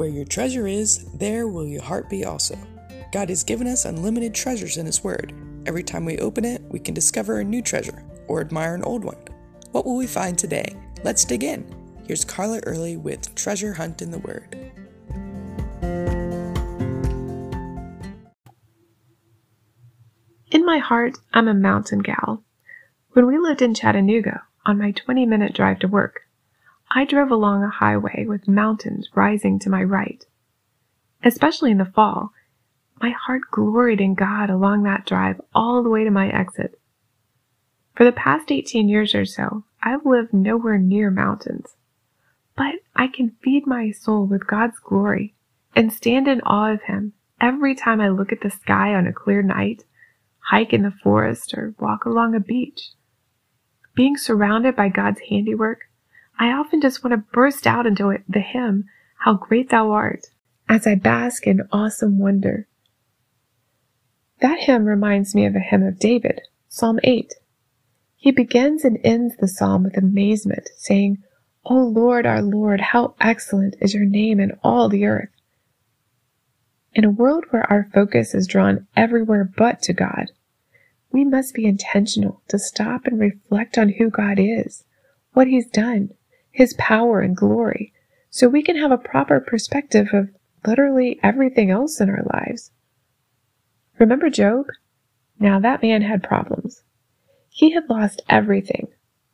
Where your treasure is, there will your heart be also. God has given us unlimited treasures in His Word. Every time we open it, we can discover a new treasure or admire an old one. What will we find today? Let's dig in. Here's Carla Early with Treasure Hunt in the Word. In my heart, I'm a mountain gal. When we lived in Chattanooga, on my 20 minute drive to work, I drove along a highway with mountains rising to my right. Especially in the fall, my heart gloried in God along that drive all the way to my exit. For the past 18 years or so, I've lived nowhere near mountains. But I can feed my soul with God's glory and stand in awe of Him every time I look at the sky on a clear night, hike in the forest, or walk along a beach. Being surrounded by God's handiwork, I often just want to burst out into the hymn, How Great Thou Art, as I bask in awesome wonder. That hymn reminds me of a hymn of David, Psalm 8. He begins and ends the psalm with amazement, saying, O Lord, our Lord, how excellent is your name in all the earth. In a world where our focus is drawn everywhere but to God, we must be intentional to stop and reflect on who God is, what He's done, His power and glory, so we can have a proper perspective of literally everything else in our lives. Remember Job? Now that man had problems. He had lost everything.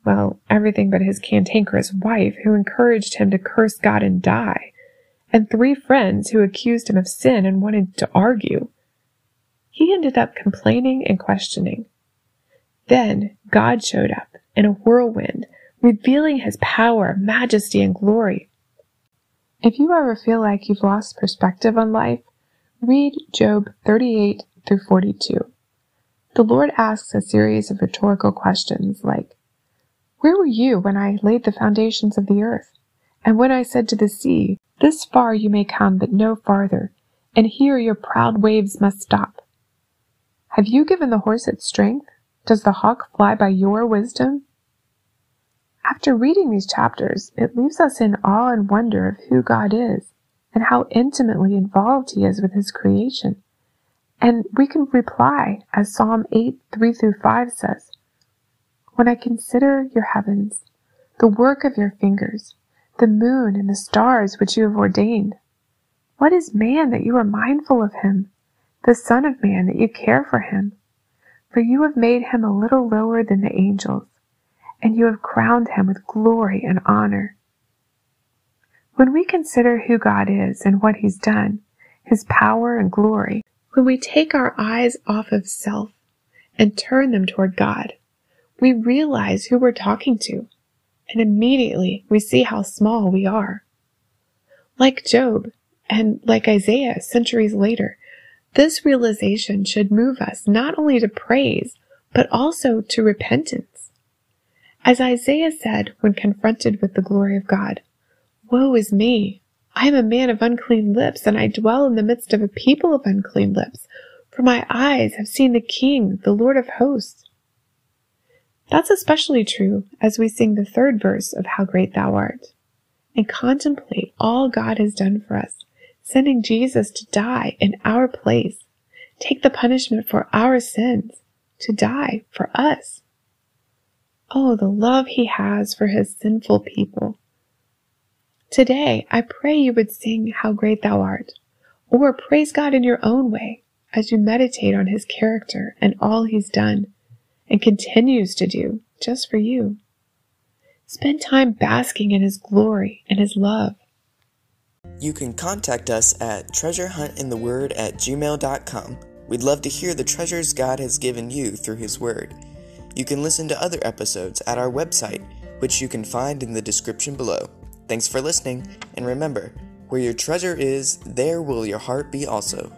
Well, everything but his cantankerous wife, who encouraged him to curse God and die, and three friends who accused him of sin and wanted to argue. He ended up complaining and questioning. Then God showed up in a whirlwind, revealing his power, majesty, and glory. If you ever feel like you've lost perspective on life, read Job 38 through 42. The Lord asks a series of rhetorical questions like, Where were you when I laid the foundations of the earth? And when I said to the sea, This far you may come, but no farther, and here your proud waves must stop? Have you given the horse its strength? Does the hawk fly by your wisdom? After reading these chapters, it leaves us in awe and wonder of who God is and how intimately involved He is with His creation. And we can reply as Psalm 8, 3 through 5 says, When I consider your heavens, the work of your fingers, the moon and the stars which you have ordained, what is man that you are mindful of him, the son of man that you care for him? For you have made him a little lower than the angels, and you have crowned him with glory and honor. When we consider who God is and what he's done, his power and glory, when we take our eyes off of self and turn them toward God, we realize who we're talking to, and immediately we see how small we are. Like Job, and like Isaiah centuries later, this realization should move us not only to praise, but also to repentance. As Isaiah said when confronted with the glory of God, Woe is me! I am a man of unclean lips, and I dwell in the midst of a people of unclean lips, for my eyes have seen the King, the Lord of hosts. That's especially true as we sing the third verse of How Great Thou Art, and contemplate all God has done for us, sending Jesus to die in our place, take the punishment for our sins, to die for us. Oh, the love he has for his sinful people Today, I pray you would sing How Great Thou Art, or praise God in your own way as you meditate on His character and all He's done and continues to do just for you. Spend time basking in His glory and His love. You can contact us at treasurehuntintheword at gmail.com. We'd love to hear the treasures God has given you through His Word. You can listen to other episodes at our website, which you can find in the description below. Thanks for listening, and remember, where your treasure is, there will your heart be also.